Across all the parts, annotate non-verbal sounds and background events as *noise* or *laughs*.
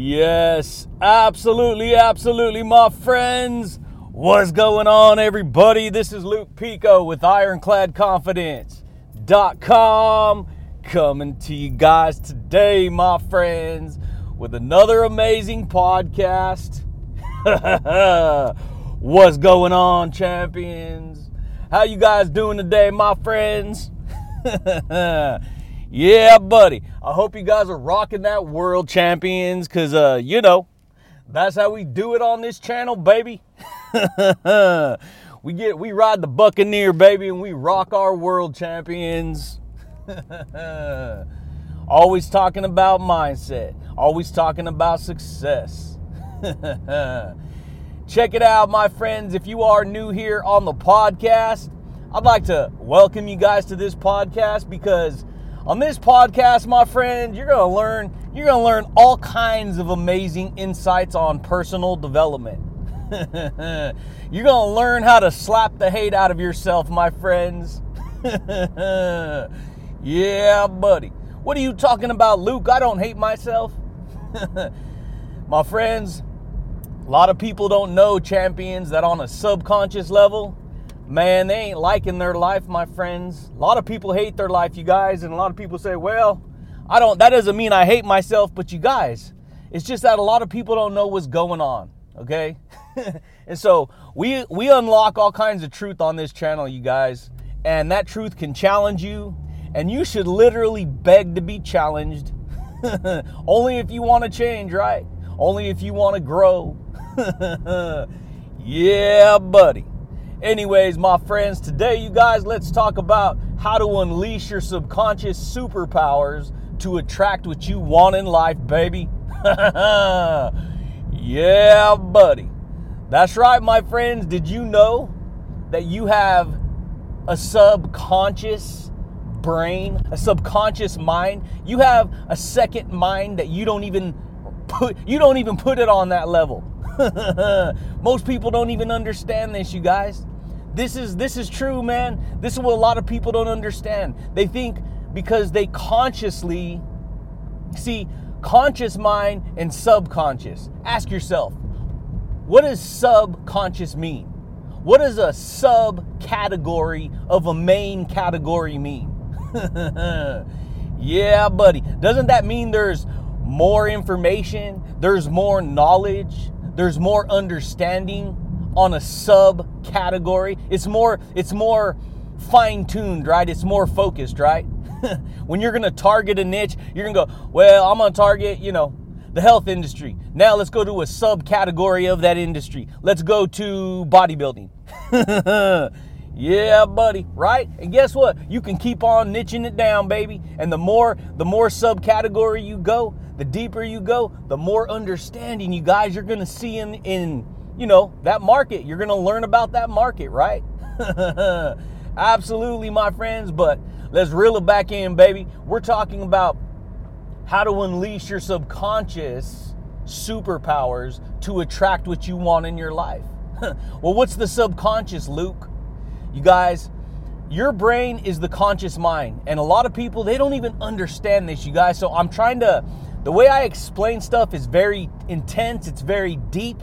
Yes, absolutely, absolutely, my friends. What's going on, everybody? This is Luke Pico with IroncladConfidence.com coming to you guys today, my friends, with another amazing podcast. *laughs* What's going on, champions? How you guys doing today, my friends? *laughs* Yeah, buddy. I hope you guys are rocking that world champions because, uh, you know, that's how we do it on this channel, baby. *laughs* we get we ride the Buccaneer, baby, and we rock our world champions. *laughs* always talking about mindset, always talking about success. *laughs* Check it out, my friends. If you are new here on the podcast, I'd like to welcome you guys to this podcast because on this podcast, my friend, you're going to learn you're going to learn all kinds of amazing insights on personal development. *laughs* you're going to learn how to slap the hate out of yourself, my friends. *laughs* yeah, buddy. What are you talking about, Luke? I don't hate myself. *laughs* my friends, a lot of people don't know champions that on a subconscious level, man, they ain't liking their life, my friends. A lot of people hate their life, you guys, and a lot of people say, well, I don't, that doesn't mean I hate myself, but you guys, it's just that a lot of people don't know what's going on, okay? *laughs* and so we, we unlock all kinds of truth on this channel, you guys, and that truth can challenge you, and you should literally beg to be challenged. *laughs* Only if you want to change, right? Only if you want to grow. *laughs* yeah, buddy. Anyways, my friends, today, you guys, let's talk about how to unleash your subconscious superpowers to attract what you want in life, baby. *laughs* yeah, buddy. That's right, my friends. Did you know that you have a subconscious brain, a subconscious mind? You have a second mind that you don't even put you don't even put it on that level. *laughs* Most people don't even understand this, you guys. This is this is true, man. This is what a lot of people don't understand. They think because they consciously see conscious mind and subconscious. Ask yourself, what does subconscious mean? What does a subcategory of a main category mean? *laughs* yeah, buddy. Doesn't that mean there's more information, there's more knowledge, there's more understanding on a subcategory. It's more it's more fine-tuned, right? It's more focused, right? *laughs* when you're going to target a niche, you're going to go, "Well, I'm going to target, you know, the health industry. Now let's go to a subcategory of that industry. Let's go to bodybuilding." *laughs* yeah, buddy, right? And guess what? You can keep on niching it down, baby. And the more the more subcategory you go, the deeper you go, the more understanding you guys you're going to see in in you know that market. You're going to learn about that market, right? *laughs* Absolutely, my friends. But let's reel it back in, baby. We're talking about how to unleash your subconscious superpowers to attract what you want in your life. *laughs* well, what's the subconscious, Luke? You guys, your brain is the conscious mind. And a lot of people, they don't even understand this, you guys. So I'm trying to the way I explain stuff is very intense, it's very deep.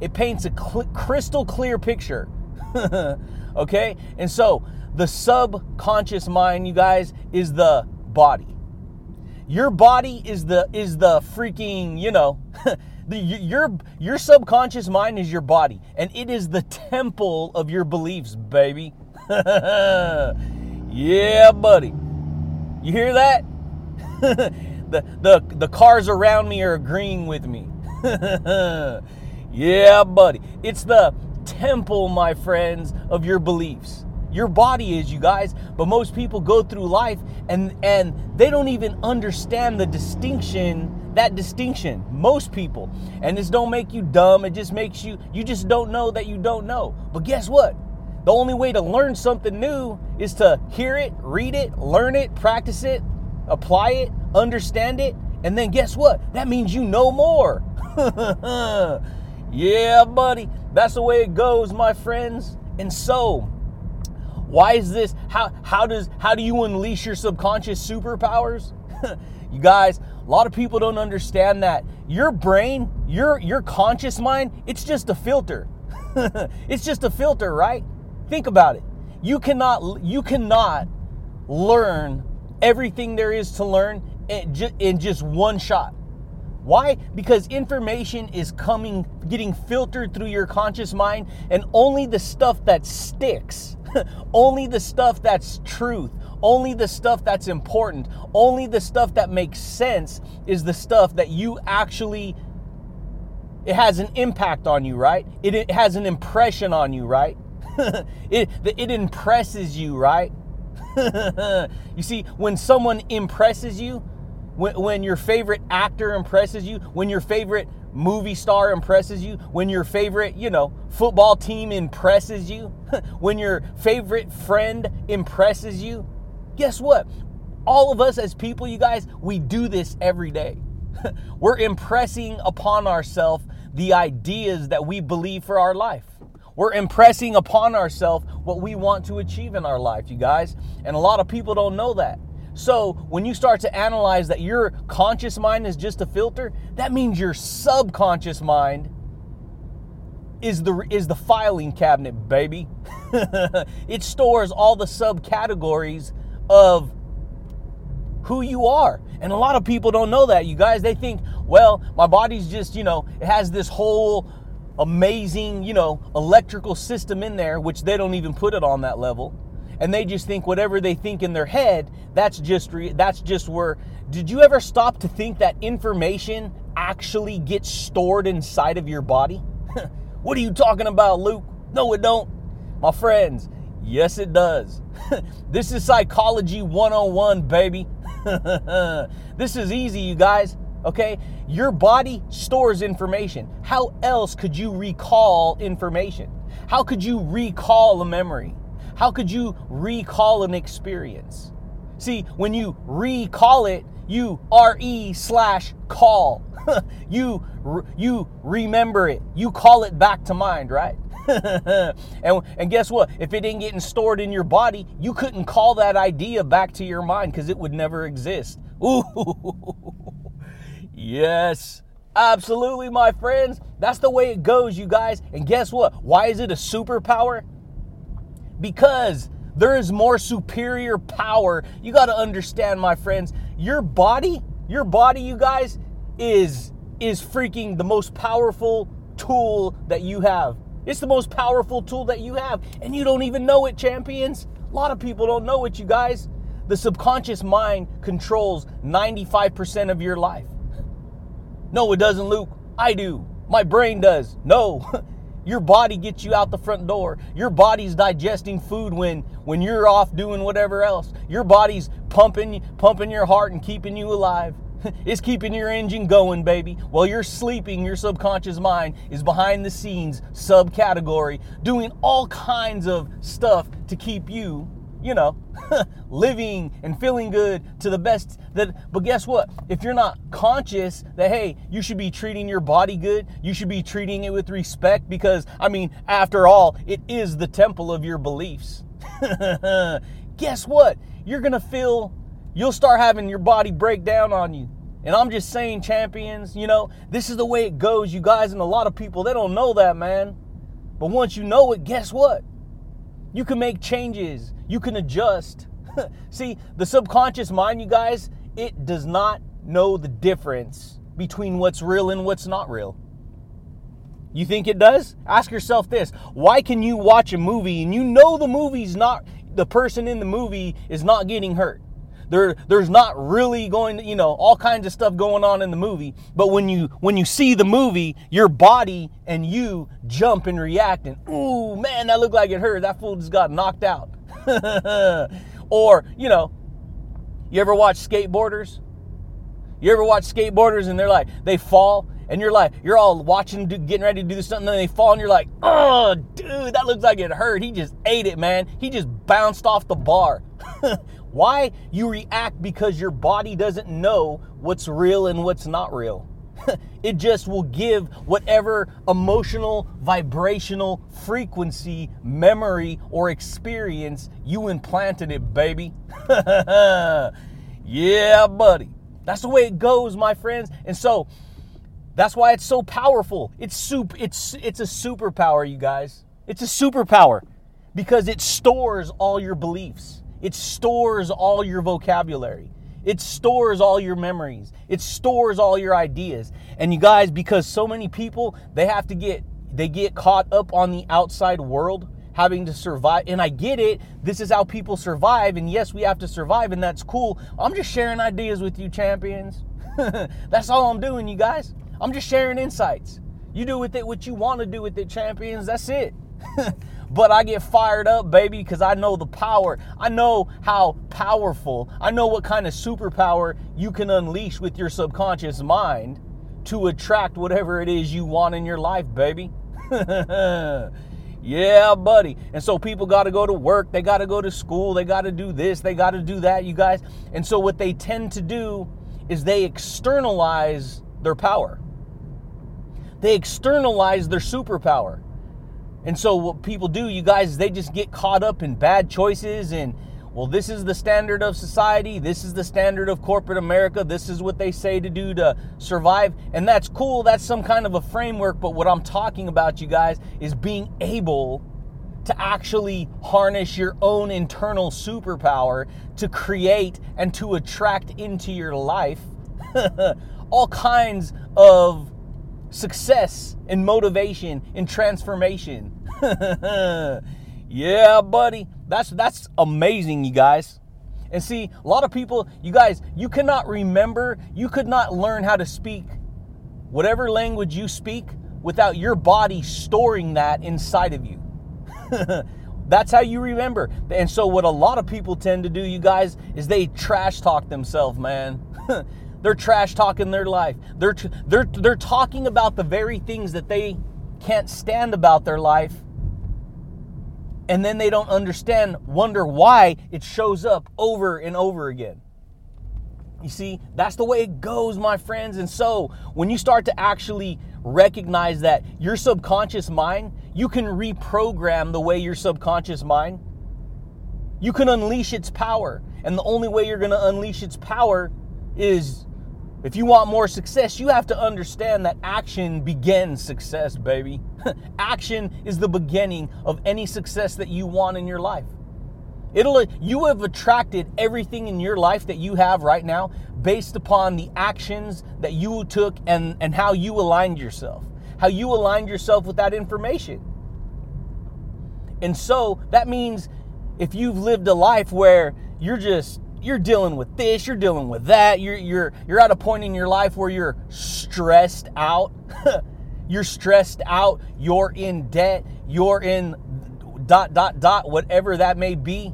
It paints a cl- crystal clear picture. *laughs* okay? And so, the subconscious mind, you guys, is the body. Your body is the is the freaking, you know, *laughs* the your your subconscious mind is your body and it is the temple of your beliefs, baby. *laughs* yeah, buddy. You hear that? The, the, the cars around me are agreeing with me. *laughs* yeah, buddy. It's the temple, my friends, of your beliefs. Your body is, you guys, but most people go through life and and they don't even understand the distinction, that distinction. Most people. And this don't make you dumb, it just makes you you just don't know that you don't know. But guess what? The only way to learn something new is to hear it, read it, learn it, practice it, apply it, understand it, and then guess what? That means you know more. *laughs* yeah, buddy. That's the way it goes, my friends. And so, why is this how how does how do you unleash your subconscious superpowers? *laughs* you guys, A lot of people don't understand that your brain, your your conscious mind, it's just a filter. *laughs* it's just a filter, right? Think about it. You cannot you cannot learn everything there is to learn in just one shot. Why? Because information is coming, getting filtered through your conscious mind, and only the stuff that sticks, *laughs* only the stuff that's truth, only the stuff that's important, only the stuff that makes sense is the stuff that you actually it has an impact on you, right? It, has an impression on you, right? *laughs* it, it impresses you, right? *laughs* you see, when someone impresses you, when, when your favorite actor impresses you, when your favorite movie star impresses you, when your favorite, you know, football team impresses you, *laughs* when your favorite friend impresses you, Guess what? All of us as people, you guys, we do this every day. *laughs* We're impressing upon ourselves the ideas that we believe for our life. We're impressing upon ourselves what we want to achieve in our life, you guys. And a lot of people don't know that. So, when you start to analyze that your conscious mind is just a filter, that means your subconscious mind is the is the filing cabinet, baby. *laughs* it stores all the subcategories of who you are. And a lot of people don't know that. You guys, they think, well, my body's just, you know, it has this whole amazing, you know, electrical system in there, which they don't even put it on that level. And they just think whatever they think in their head, that's just re- that's just where did you ever stop to think that information actually gets stored inside of your body? *laughs* what are you talking about, Luke? No, it don't. My friends, Yes, it does. *laughs* this is Psychology 101, baby. *laughs* this is easy, you guys. Okay? Your body stores information. How else could you recall information? How could you recall a memory? How could you recall an experience? See, when you recall it, you re slash call. *laughs* you you remember it. You call it back to mind, right? *laughs* and, and guess what? If it ain't getting stored in your body, you couldn't call that idea back to your mind because it would never exist. *laughs* Ooh, yes, absolutely, my friends. That's the way it goes, you guys. And guess what? Why is it a superpower? Because there is more superior power. You got to understand, my friends, your body, your body, you guys, is is freaking the most powerful tool that you have. It's the most powerful tool that you have, and you don't even know it, champions. A lot of people don't know it, you guys. The subconscious mind controls 95% of your life. No, it doesn't, Luke. I do. My brain does. No. *laughs* Your body gets you out the front door. Your body's digesting food when when you're off doing whatever else. Your body's pumping pumping your heart and keeping you alive. *laughs* It's keeping your engine going, baby. While you're sleeping, your subconscious mind is behind the scenes, subcategory, doing all kinds of stuff to keep you, you know, *laughs* living and feeling good to the best that but guess what? If you're not conscious that hey, you should be treating your body good, you should be treating it with respect because I mean, after all, it is the temple of your beliefs. *laughs* guess what? You're going to feel you'll start having your body break down on you. And I'm just saying, champions, you know, this is the way it goes, you guys, and a lot of people, they don't know that, man. But once you know it, guess what? You can make changes, you can adjust. *laughs* See, the subconscious mind, you guys, it does not know the difference between what's real and what's not real. You think it does? Ask yourself this why can you watch a movie and you know the movie's not, the person in the movie is not getting hurt? there there's not really going to, you know, all kinds of stuff going on in the movie. But when you when you see the movie, your body and you jump and react and ooh man, that looked like it hurt. That fool just got knocked out. *laughs* or, you know, you ever watch skateboarders? You ever watch skateboarders and they're like, they fall and you're like, you're all watching, getting ready to do something, and then they fall, and you're like, oh, dude, that looks like it hurt. He just ate it, man. He just bounced off the bar. *laughs* Why? You react because your body doesn't know what's real and what's not real. *laughs* it just will give whatever emotional, vibrational frequency, memory, or experience you implanted it, baby. *laughs* yeah, buddy. That's the way it goes, my friends. And so that's why it's so powerful. It's soup. It's it's a superpower, you guys. It's a superpower because it stores all your beliefs. It stores all your vocabulary. It stores all your memories. It stores all your ideas. And you guys, because so many people, they have to get they get caught up on the outside world having to survive. And I get it. This is how people survive. And yes, we have to survive, and that's cool. I'm just sharing ideas with you, champions. *laughs* that's all I'm doing, you guys. I'm just sharing insights. You do with it what you want to do with it, champions. That's it. *laughs* but I get fired up, baby, because I know the power. I know how powerful, I know what kind of superpower you can unleash with your subconscious mind to attract whatever it is you want in your life, baby. *laughs* yeah, buddy. And so people got to go to work, they got to go to school, they got to do this, they got to do that, you guys. And so what they tend to do is they externalize their power. They externalize their superpower. And so what people do, you guys, they just get caught up in bad choices and well, this is the standard of society. This is the standard of corporate America. This is what they say to do to survive. And that's cool. That's some kind of a framework. But what I'm talking about, you guys, is being able to actually harness your own internal superpower to create and to attract into your life *laughs* all kinds of success and motivation and transformation. *laughs* yeah, buddy. That's that's amazing, you guys. And see, a lot of people, you guys, you cannot remember, you could not learn how to speak whatever language you speak without your body storing that inside of you. *laughs* That's how you remember. And so, what a lot of people tend to do, you guys, is they trash talk themselves, man. *laughs* They're trash talking their life. They're, they're, they're talking about the very things that they can't stand about their life. And then they don't understand, wonder why it shows up over and over again. You see, that's the way it goes, my friends. And so, when you start to actually recognize that your subconscious mind, you can reprogram the way your subconscious mind, you can unleash its power. And the only way you're going to unleash its power is if you want more success, you have to understand that action begins success, baby. *laughs* action is the beginning of any success that you want in your life. It'll you have attracted everything in your life that you have right now based upon the actions that you took and, and how you aligned yourself. How you aligned yourself with that information. And so that means if you've lived a life where you're just you're dealing with this, you're dealing with that. You're you're you're at a point in your life where you're stressed out. *laughs* you're stressed out, you're in debt, you're in dot dot dot whatever that may be.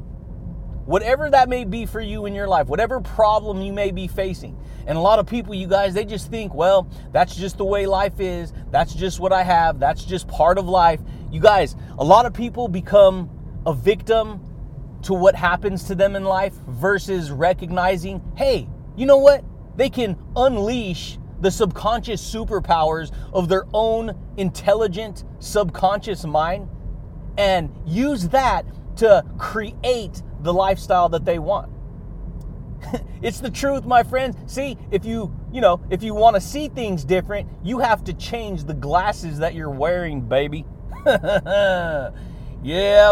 Whatever that may be for you in your life, whatever problem you may be facing. And a lot of people, you guys, they just think, well, that's just the way life is. That's just what I have. That's just part of life. You guys, a lot of people become a victim to what happens to them in life versus recognizing, hey, you know what? They can unleash the subconscious superpowers of their own intelligent subconscious mind and use that to create the lifestyle that they want. *laughs* it's the truth, my friends. See, if you, you know, if you want to see things different, you have to change the glasses that you're wearing, baby. *laughs* yeah,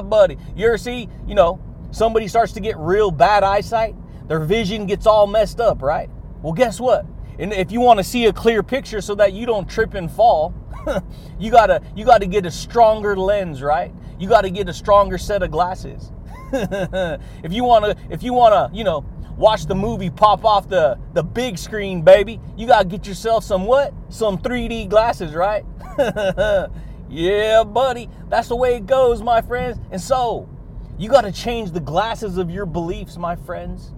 buddy. You're see, you know, somebody starts to get real bad eyesight, their vision gets all messed up, right? Well, guess what? And if you want to see a clear picture so that you don't trip and fall, *laughs* you gotta you gotta get a stronger lens, right? You gotta get a stronger set of glasses. *laughs* if you wanna if you wanna, you know, watch the movie pop off the, the big screen, baby, you gotta get yourself some what? Some 3D glasses, right? *laughs* yeah, buddy. That's the way it goes, my friends. And so you got to change the glasses of your beliefs, my friends.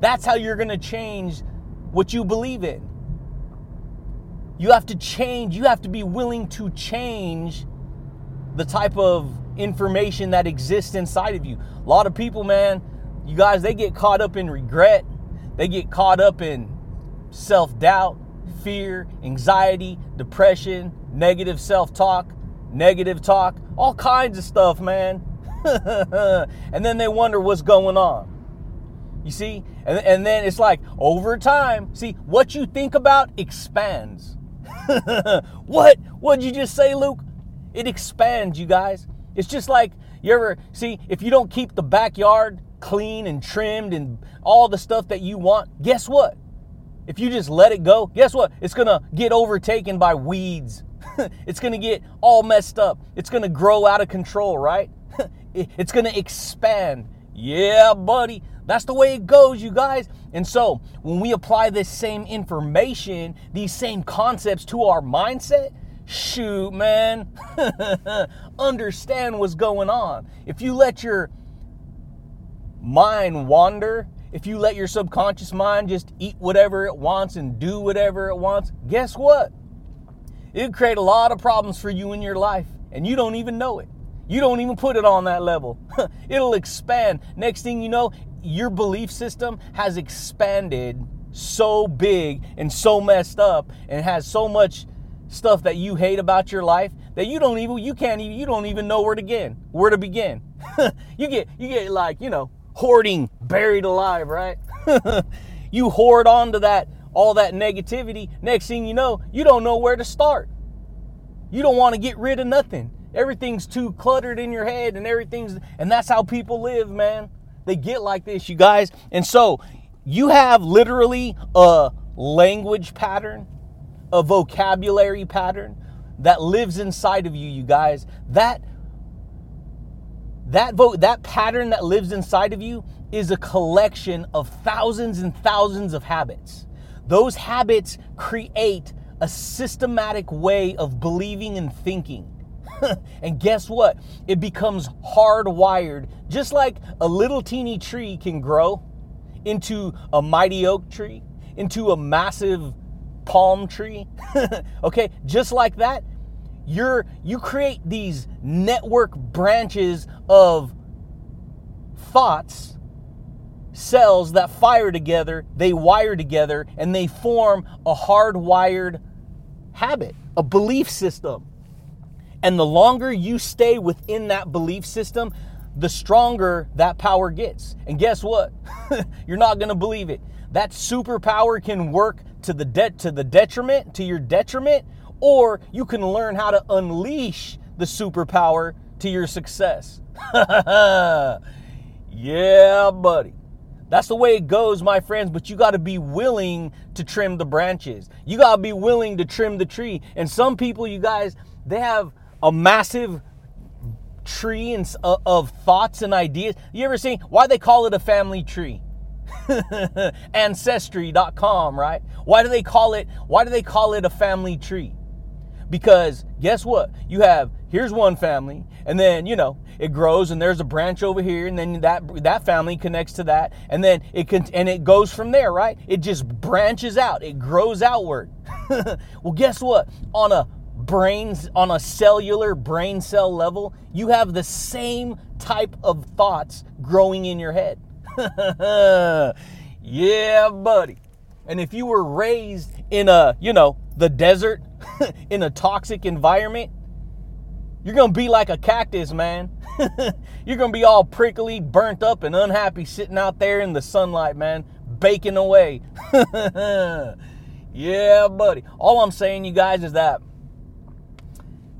That's how you're going to change what you believe in. You have to change, you have to be willing to change the type of information that exists inside of you. A lot of people, man, you guys, they get caught up in regret, they get caught up in self doubt, fear, anxiety, depression, negative self talk, negative talk, all kinds of stuff, man. *laughs* and then they wonder what's going on. You see? And, and then it's like over time, see, what you think about expands. *laughs* what? What'd you just say, Luke? It expands, you guys. It's just like you ever see if you don't keep the backyard clean and trimmed and all the stuff that you want, guess what? If you just let it go, guess what? It's gonna get overtaken by weeds. *laughs* it's gonna get all messed up. It's gonna grow out of control, right? It's gonna expand. Yeah, buddy. That's the way it goes, you guys. And so, when we apply this same information, these same concepts to our mindset, shoot, man, *laughs* understand what's going on. If you let your mind wander, if you let your subconscious mind just eat whatever it wants and do whatever it wants, guess what? It'll create a lot of problems for you in your life, and you don't even know it. You don't even put it on that level. *laughs* It'll expand. Next thing you know, your belief system has expanded so big and so messed up and has so much stuff that you hate about your life that you don't even you can't even you don't even know where to begin where to begin. *laughs* You get you get like you know hoarding buried alive right? *laughs* You hoard onto that all that negativity. Next thing you know you don't know where to start. You don't want to get rid of nothing everything's too cluttered in your head and everything's and that's how people live man they get like this you guys and so you have literally a language pattern a vocabulary pattern that lives inside of you, you guys. That that vote that pattern that lives inside of you is a collection of thousands and thousands of habits. Those habits create a systematic way of believing and thinking. *laughs* and guess what? It becomes hardwired, just like a little teeny tree can grow into a mighty oak tree, into a massive palm tree. *laughs* okay, just like that, you're you create these network branches of thoughts cells that fire together, they wire together and they form a hardwired habit, a belief system. And the longer you stay within that belief system, the stronger that power gets. And guess what? *laughs* You're not going to believe it. That superpower can work to the debt to the detriment, to your detriment, or you can learn how to unleash the superpower to your success. *laughs* yeah, buddy. That's the way it goes, my friends, but you got to be willing to trim the branches. You got to be willing to trim the tree. And some people, you guys, they have a massive tree and, uh, of thoughts and ideas. You ever seen why they call it a family tree? *laughs* ancestry.com, right? Why do they call it why do they call it a family tree? Because guess what? You have here's one family and then, you know, it grows and there's a branch over here and then that that family connects to that and then it can and it goes from there, right? It just branches out. It grows outward. *laughs* well, guess what? On a brains on a cellular brain cell level, you have the same type of thoughts growing in your head. *laughs* yeah, buddy. And if you were raised in a, you know, the desert, *laughs* in a toxic environment, you're going to be like a cactus, man. *laughs* you're going to be all prickly, burnt up, and unhappy sitting out there in the sunlight, man, baking away. yeah, buddy. All I'm saying, you guys, is that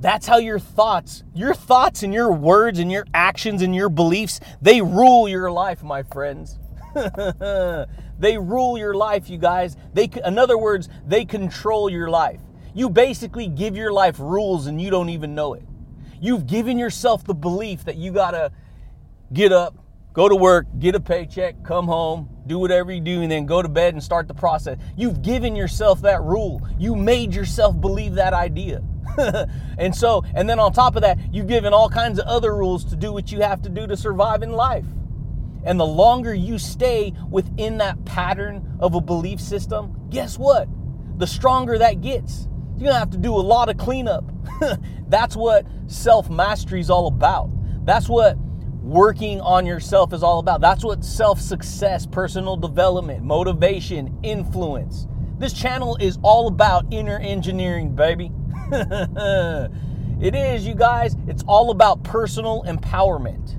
that's how your thoughts, your thoughts and your words and your actions and your beliefs, they rule your life, my friends. *laughs* they rule your life, you guys. They in other words, they control your life. You basically give your life rules and you don't even know it. You've given yourself the belief that you got to get up, go to work, get a paycheck, come home, do whatever you do, and then go to bed and start the process. You've given yourself that rule. You made yourself believe that idea. *laughs* and so, and then on top of that, you've given all kinds of other rules to do what you have to do to survive in life. And the longer you stay within that pattern of a belief system, guess what? The stronger that gets. You're gonna have to do a lot of cleanup. *laughs* That's what self mastery is all about. That's what working on yourself is all about. That's what self success, personal development, motivation, influence. This channel is all about inner engineering, baby. *laughs* it is, you guys. It's all about personal empowerment.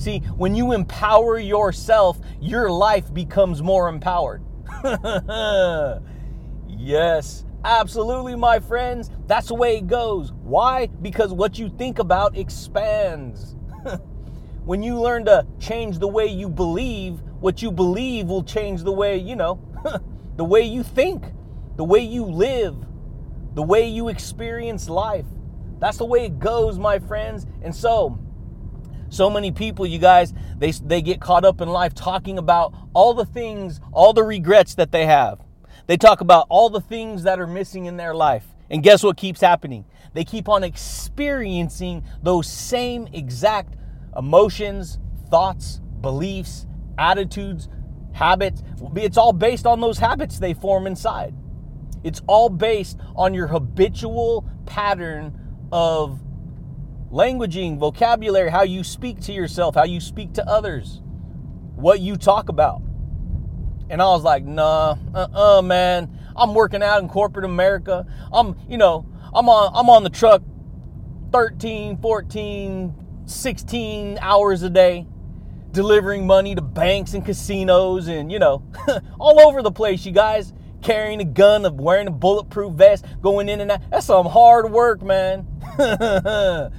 See, when you empower yourself, your life becomes more empowered. *laughs* yes, absolutely, my friends. That's the way it goes. Why? Because what you think about expands. When you learn to change the way you believe, what you believe will change the way, you know, *laughs* the way you think, the way you live, the way you experience life. That's the way it goes, my friends. And so, so many people, you guys, they, they get caught up in life talking about all the things, all the regrets that they have. They talk about all the things that are missing in their life. And guess what keeps happening? They keep on experiencing those same exact emotions, thoughts, beliefs, attitudes, habits. It's all based on those habits they form inside. It's all based on your habitual pattern of languaging, vocabulary, how you speak to yourself, how you speak to others, what you talk about. And I was like, nah, uh-uh, man. I'm working out in corporate America. I'm, you know, I'm on I'm on the truck 13, 14, 16 hours a day delivering money to banks and casinos and, you know, *laughs* all over the place, you guys carrying a gun, of wearing a bulletproof vest, going in and out. That's some hard work, man. *laughs*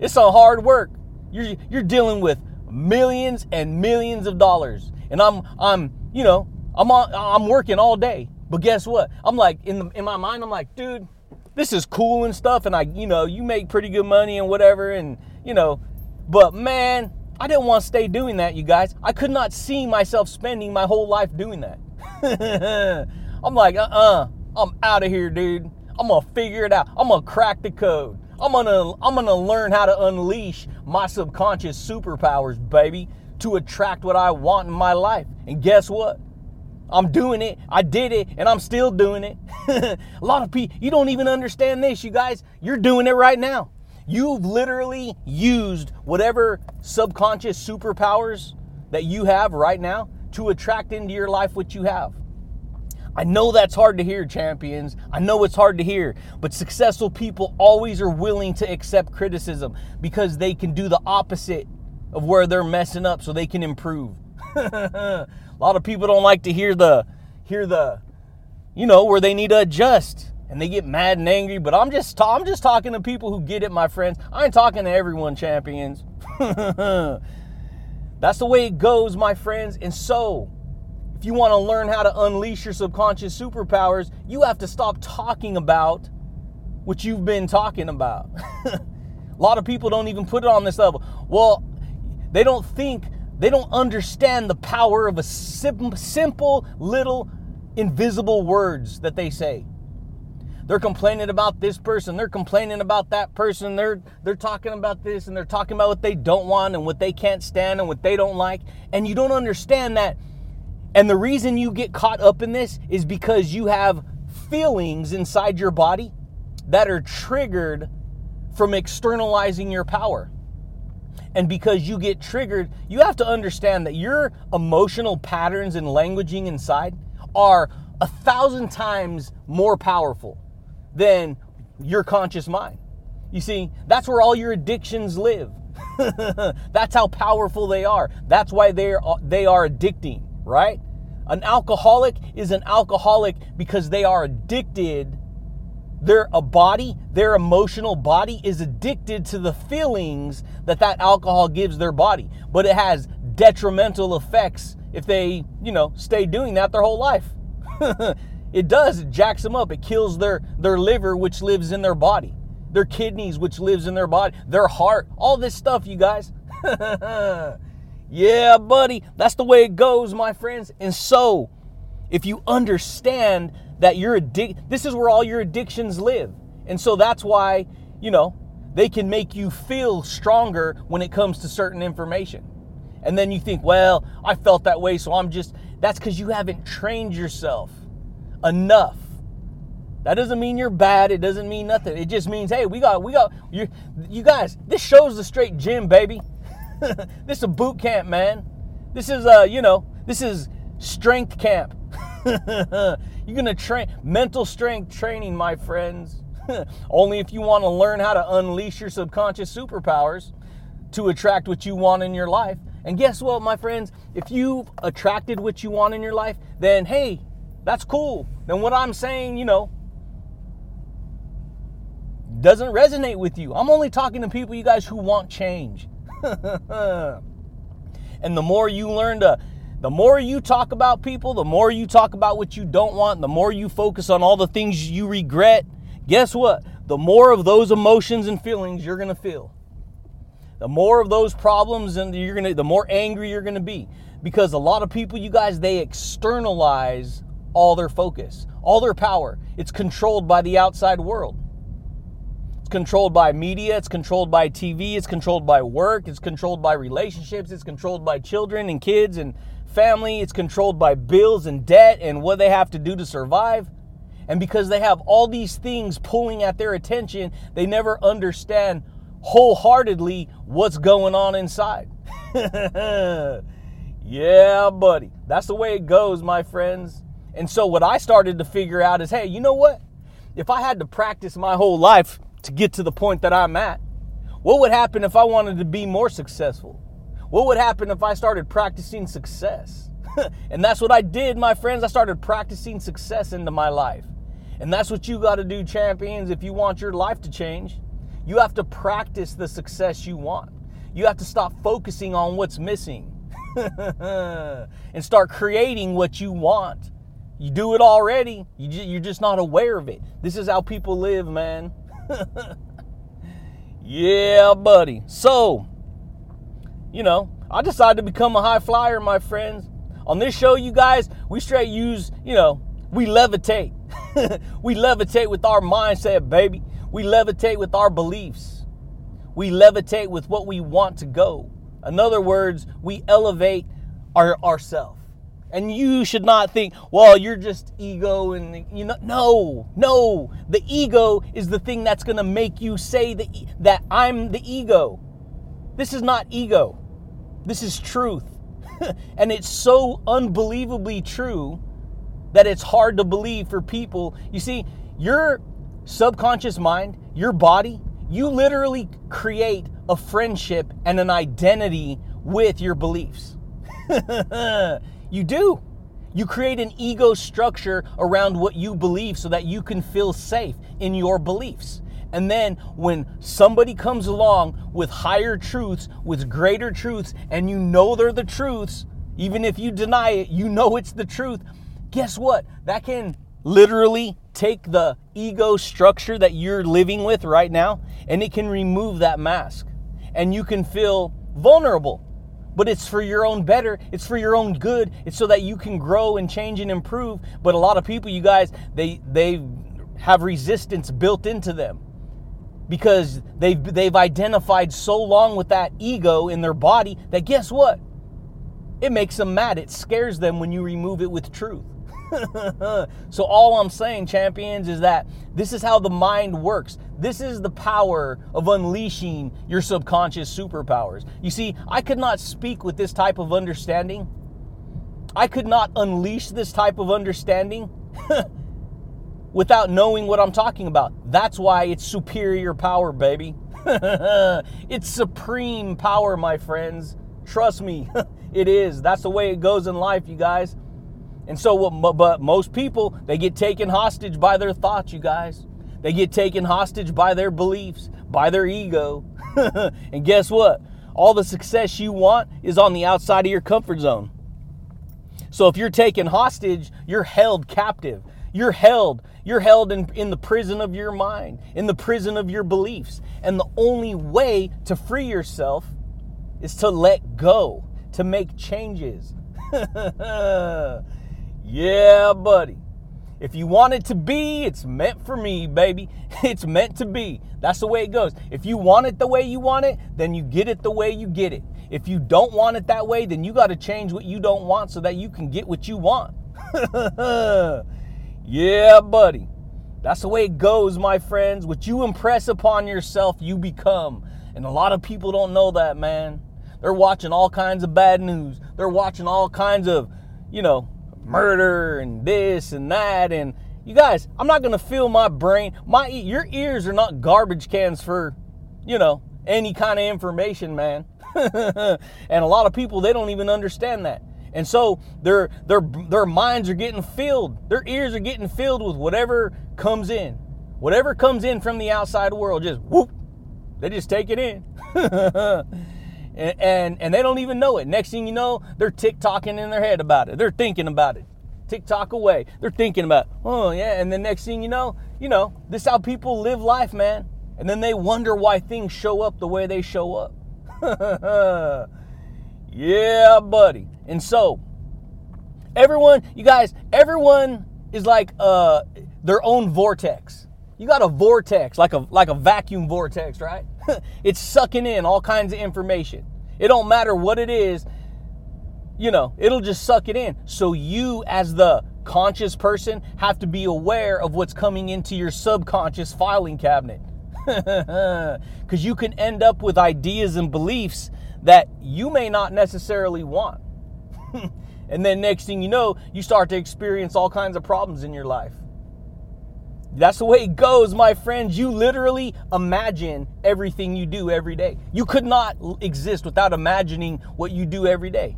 it's some hard work. You're you're dealing with millions and millions of dollars, and I'm I'm you know I'm on, I'm working all day. But guess what? I'm like in the in my mind, I'm like, dude, this is cool and stuff, and I you know you make pretty good money and whatever, and you know, but man. I didn't want to stay doing that, you guys. I could not see myself spending my whole life doing that. *laughs* I'm like, uh uh-uh, uh, i am out of here, dude. I'm gonna figure it out. I'm gonna crack the code. I'm gonna I'm gonna learn how to unleash my subconscious superpowers, baby, to attract what I want in my life. And guess what? I'm doing it. I did it, and I'm still doing it. *laughs* a lot of people, you don't even understand this, you guys. You're doing it right now. You've literally used whatever subconscious superpowers that you have right now to attract into your life what you have. I know that's hard to hear, champions. I know it's hard to hear, but successful people always are willing to accept criticism because they can do the opposite of where they're messing up so they can improve. *laughs* a lot of people don't like to hear the hear the you know where they need to adjust and they get mad and angry, but I'm just ta- I'm just talking to people who get it, my friends. I ain't talking to everyone, champions. *laughs* That's the way it goes, my friends. And so, if you want to learn how to unleash your subconscious superpowers, you have to stop talking about what you've been talking about. *laughs* a lot of people don't even put it on this level. Well, they don't think, they don't understand the power of a sim- simple little invisible words that they say. They're complaining about this person, they're complaining about that person, they're they're talking about this and they're talking about what they don't want and what they can't stand and what they don't like. And you don't understand that and the reason you get caught up in this is because you have feelings inside your body that are triggered from externalizing your power. And because you get triggered, you have to understand that your emotional patterns and languaging inside are a thousand times more powerful than your conscious mind. You see, that's where all your addictions live. *laughs* that's how powerful they are. That's why they are, they are addicting right? An alcoholic is an alcoholic because they are addicted. Their a body, their emotional body is addicted to the feelings that that alcohol gives their body. But it has detrimental effects if they, you know, stay doing that their whole life. *laughs* it does, it jacks them up. It kills their their liver which lives in their body. Their kidneys which lives in their body, their heart, all this stuff, you guys. *laughs* Yeah, buddy, that's the way it goes, my friends. And so, if you understand that you're addicted, this is where all your addictions live. And so that's why, you know, they can make you feel stronger when it comes to certain information. And then you think, well, I felt that way, so I'm just, that's because you haven't trained yourself enough. That doesn't mean you're bad. It doesn't mean nothing. It just means, hey, we got, we got, you, you guys, this show's the straight gym, baby. *laughs* this is a boot camp, man. This is uh, you know, this is strength camp. *laughs* You're gonna train mental strength training, my friends. *laughs* Only if you want to learn how to unleash your subconscious superpowers. to attract what you want in your life. And guess what, my friends? If you've attracted what you want in your life, then hey, that's cool. Then what I'm saying, you know, doesn't resonate with you. I'm only talking to people, you guys, who want change. *laughs* and the more you learn to, the more you talk about people, the more you talk about what you don't want, the more you focus on all the things you regret, guess what? The more of those emotions and feelings you're going to feel the more of those problems and you're gonna the more angry you're gonna be because a lot of people you guys they externalize all their focus all their power it's controlled by the outside world it's controlled by media it's controlled by tv it's controlled by work it's controlled by relationships it's controlled by children and kids and family it's controlled by bills and debt and what they have to do to survive and because they have all these things pulling at their attention they never understand wholeheartedly what's going on inside. *laughs* yeah, buddy. That's the way it goes, my friends. And so, what I started to figure out is hey, you know what? If I had to practice my whole life to get to the point that I'm at, what would happen if I wanted to be more successful? What would happen if I started practicing success? *laughs* and that's what I did, my friends. I started practicing success into my life. And that's what you got to do, champions, if you want your life to change. You have to practice the success you want. You have to stop focusing on what's missing *laughs* and start creating what you want. You do it already, you're just not aware of it. This is how people live, man. *laughs* yeah, buddy. So, you know, I decided to become a high flyer, my friends. On this show, you guys, we straight use, you know, we levitate. *laughs* we levitate with our mindset, baby. We levitate with our beliefs. We levitate with what we want to go. In other words, we elevate our ourself. And you should not think, well, you're just ego and you know no, no. The ego is the thing that's going to make you say that that I'm the ego. This is not ego. This is truth. *laughs* and it's so unbelievably true that it's hard to believe for people. You see, you're subconscious mind, your body, you literally create a friendship and an identity with your beliefs. *laughs* you do. You create an ego structure around what you believe so that you can feel safe in your beliefs. And then when somebody comes along with higher truths, with greater truths, and you know they're the truths, even if you deny it, you know it's the truth. Guess what? That can literally take the ego structure that you're living with right now and it can remove that mask and you can feel vulnerable but it's for your own better it's for your own good it's so that you can grow and change and improve. But a lot of people you guys they they have resistance built into them because they've they've identified so long with that ego in their body that guess what? It makes them mad. It scares them when you remove it with truth *laughs* so, all I'm saying, champions, is that this is how the mind works. This is the power of unleashing your subconscious superpowers. You see, I could not speak with this type of understanding. I could not unleash this type of understanding *laughs* without knowing what I'm talking about. That's why it's superior power, baby. *laughs* it's supreme power, my friends. Trust me, it is. That's the way it goes in life, you guys. And so, but most people, they get taken hostage by their thoughts, you guys. They get taken hostage by their beliefs, by their ego. *laughs* and guess what? All the success you want is on the outside of your comfort zone. So if you're taken hostage, you're held captive. You're held. You're held in, in the prison of your mind, in the prison of your beliefs. And the only way to free yourself is to let go, to make changes. *laughs* Yeah, buddy. If you want it to be, it's meant for me, baby. *laughs* It's meant to be. That's the way it goes. If you want it the way you want it, then you get it the way you get it. If you don't want it that way, then you got to change what you don't want so that you can get what you want. *laughs* yeah, buddy. That's the way it goes, my friends. What you impress upon yourself, you become. And a lot of people don't know that, man. They're watching all kinds of bad news. They're watching all kinds of, you know, murder and this and that and you guys i'm not to fill my brain my your ears are not garbage cans for you know any kind of information, man. *laughs* and a lot of people they don't even understand that. And so their their their minds are getting filled, their ears are getting filled with whatever comes in. Whatever comes in from the outside world, just whoop, they just take it in. *laughs* and, and, and they don't even know it. Next thing you know, they're tick-tocking in their head about it. They're thinking about it. Tick-tock away. They're thinking about, oh yeah, and the next thing you know, you know, this is how people live life, man. And then they wonder why things show up the way they show up. *laughs* yeah, buddy. And so, everyone, you guys, everyone is like uh, their own vortex. You got a vortex, like a like a vacuum vortex, right? *laughs* it's sucking in all kinds of information. It don't matter what it is, you know, it'll just suck it in. So you as the conscious person have to be aware of what's coming into your subconscious filing cabinet. *laughs* Cuz you can end up with ideas and beliefs that you may not necessarily want. *laughs* and then next thing you know, you start to experience all kinds of problems in your life. That's the way it goes, my friends. You literally imagine everything you do every day. You could not exist without imagining what you do every day.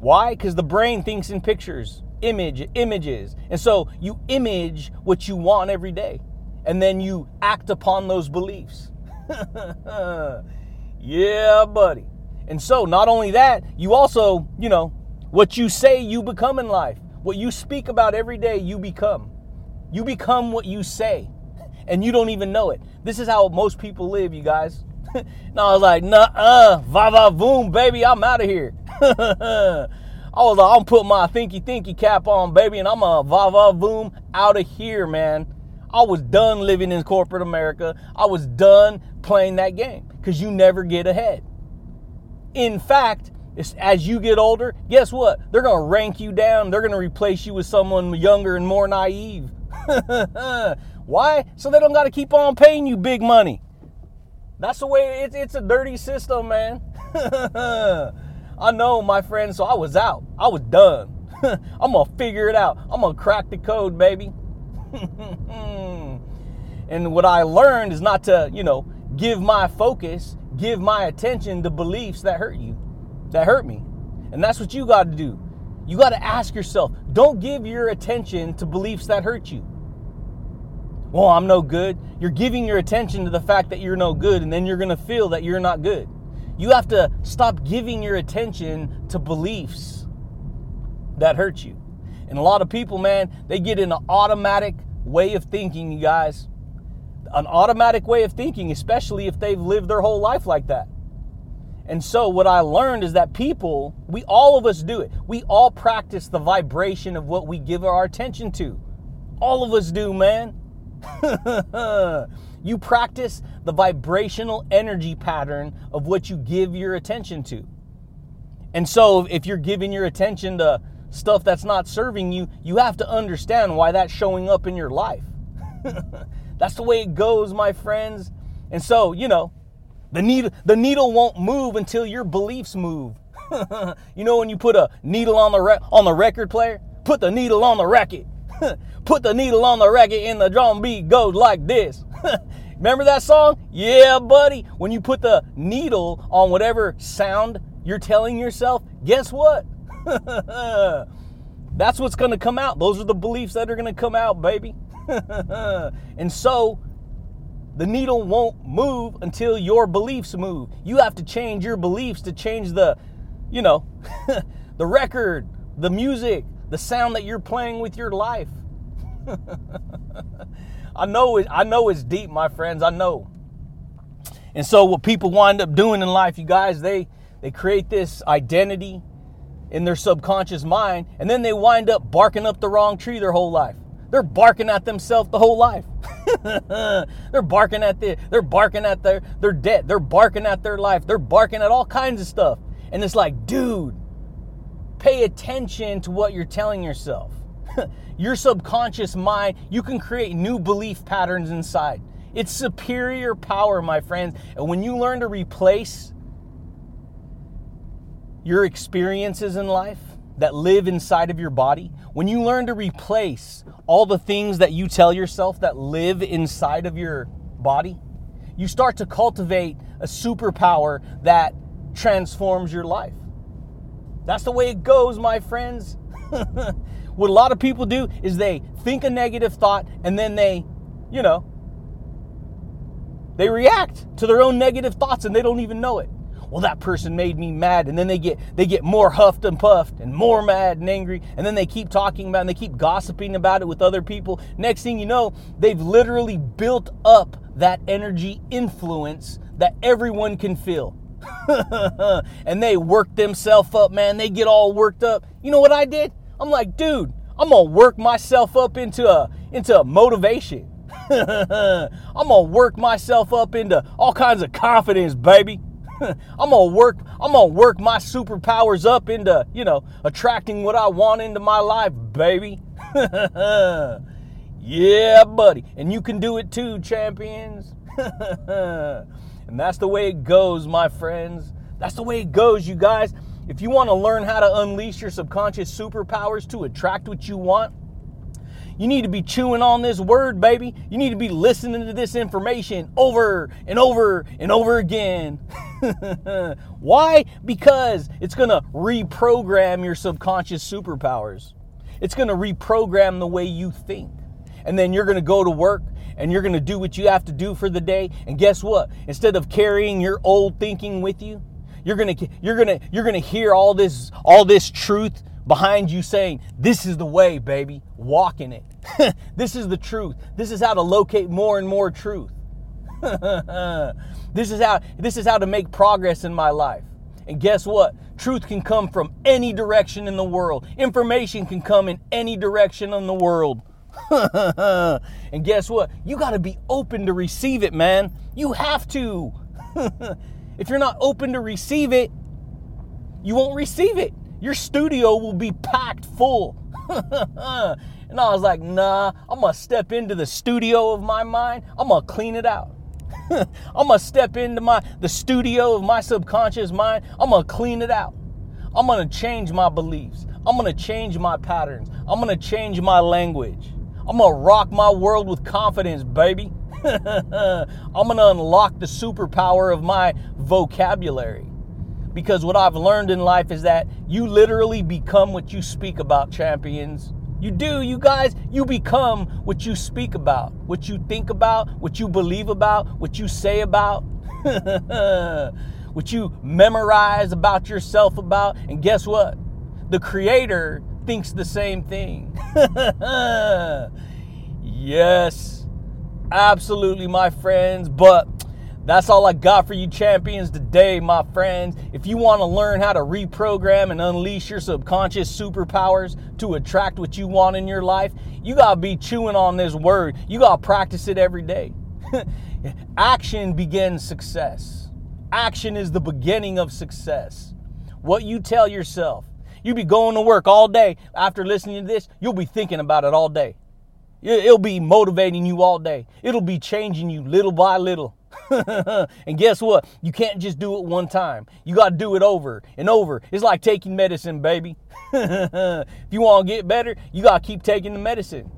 Why? Because the brain thinks in pictures, image, images. And so you image what you want every day. And then you act upon those beliefs. *laughs* yeah, buddy. And so not only that, you also, you know, what you say, you become in life. What you speak about every day, you become. You become what you say, and you don't even know it. This is how most people live, you guys. *laughs* no, I was like, nah, uh, va va boom, baby, I'm out of here. *laughs* I was like, I'm put my thinky thinky cap on, baby, and I'm a va va boom out of here, man. I was done living in corporate America. I was done playing that game because you never get ahead. In fact, as you get older, guess what? They're going to rank you down. They're going to replace you with someone younger and more naive. *laughs* Why? So they don't got to keep on paying you big money. That's the way it's, it's a dirty system, man. *laughs* I know, my friend, so I was out. I was done. I'm going to figure it out. I'm going to crack the code, baby. *laughs* and what I learned is not to, you know, give my focus, give my attention to beliefs that hurt you, that hurt me. And that's what you got to do. You got to ask yourself don't give your attention to beliefs that hurt you. Well, I'm no good. You're giving your attention to the fact that you're no good, and then you're going to feel that you're not good. You have to stop giving your attention to beliefs that hurt you. And a lot of people, man, they get in an automatic way of thinking, you guys. An automatic way of thinking, especially if they've lived their whole life like that. And so what I learned is that people, we all of us do it. We all practice the vibration of what we give our attention to. All of us do, man. *laughs* you practice the vibrational energy pattern of what you give your attention to. And so if you're giving your attention to stuff that's not serving you, you have to understand why that's showing up in your life. *laughs* that's the way it goes, my friends. And so, you know, the needle, the needle won't move until your beliefs move. *laughs* you know when you put a needle on the re- on the record player, put the needle on the record. *laughs* put the needle on the record and the drum beat goes like this. *laughs* Remember that song? Yeah, buddy. When you put the needle on whatever sound you're telling yourself, guess what? *laughs* That's what's going to come out. Those are the beliefs that are going to come out, baby. and so the needle won't move until your beliefs move. You have to change your beliefs to change the, you know, the record, the music, the sound that you're playing with your life. *laughs* I know it, I know it's deep, my friends. I know. And so what people wind up doing in life, you guys, they they create this identity in their subconscious mind, and then they wind up barking up the wrong tree their whole life. They're barking at themselves the whole life. *laughs* they're barking at the, they're barking at their their debt. They're barking at their life. They're barking at all kinds of stuff. And it's like, dude, pay attention to what you're telling yourself. *laughs* Your subconscious mind, you can create new belief patterns inside. It's superior power, my friends. And when you learn to replace your experiences in life that live inside of your body, when you learn to replace all the things that you tell yourself that live inside of your body, you start to cultivate a superpower that transforms your life. That's the way it goes, my friends. *laughs* what a lot of people do is they think a negative thought and then they, you know, they react to their own negative thoughts and they don't even know it. Well, that person made me mad, and then they get they get more huffed and puffed and more mad and angry, and then they keep talking about it and they keep gossiping about it with other people. Next thing you know, they've literally built up that energy influence that everyone can feel. *laughs* and they work themselves up, man. They get all worked up. You know what I did? I'm like, dude, I'm gonna work myself up into a into a motivation. *laughs* I'm gonna work myself up into all kinds of confidence, baby. *laughs* I'm gonna work. I'm gonna work my superpowers up into you know attracting what I want into my life, baby. yeah, buddy, and you can do it too, champions. And that's the way it goes, my friends. That's the way it goes, you guys. If you want to learn how to unleash your subconscious superpowers to attract what you want, you need to be chewing on this word, baby. You need to be listening to this information over and over and over again. *laughs* Why? Because it's going to reprogram your subconscious superpowers. It's going to reprogram the way you think. And then you're going to go to work and you're going to do what you have to do for the day. And guess what? Instead of carrying your old thinking with you, you're going to you're going to you're going to hear all this all this truth behind you saying, This is the way, baby. Walk in it. *laughs* this is the truth. This is how to locate more and more truth. *laughs* this is how this is how to make progress in my life. And guess what? Truth can come from any direction in the world. Information can come in any direction in the world. *laughs* and guess what? You got to be open to receive it, man. You have to. *laughs* if you're not open to receive it, you won't receive it your studio will be packed full. *laughs* and I was like, nah, I'm gonna step into the studio of my mind, I'm gonna clean it out. I'm gonna step into my the studio of my subconscious mind, I'm gonna clean it out. I'm gonna change my beliefs. I'm gonna change my patterns. I'm gonna change my language. I'm gonna rock my world with confidence, baby. *laughs* I'm gonna unlock the superpower of my vocabulary. Because what I've learned in life is that you literally become what you speak about, champions. You do, you guys, you become what you speak about, what you think about, what you believe about, what you say about, *laughs* what you memorize about yourself about. And guess what? The Creator thinks the same thing. *laughs* yes, absolutely, my friends. But that's all I got for you champions today, my friends. If you want to learn how to reprogram and unleash your subconscious superpowers to attract what you want in your life, you got to be chewing on this word. You got to practice it every day. *laughs* Action begins success. Action is the beginning of success. What you tell yourself. You be going to work all day after listening to this, you'll be thinking about it all day. It'll be motivating you all day. It'll be changing you little by little. *laughs* and guess what? You can't just do it one time. You got to do it over and over. It's like taking medicine, baby. *laughs* if you want to get better, you got to keep taking the medicine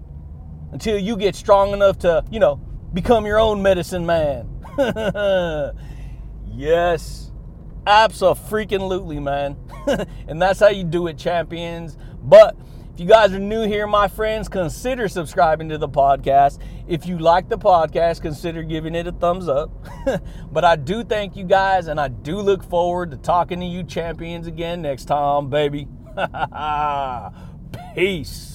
until you get strong enough to, you know, become your own medicine man. *laughs* yes. Absolutely, man. *laughs* and that's how you do it, champions. But if you guys are new here, my friends, consider subscribing to the podcast. If you like the podcast, consider giving it a thumbs up. *laughs* but I do thank you guys, and I do look forward to talking to you champions again next time, baby. *laughs* Peace.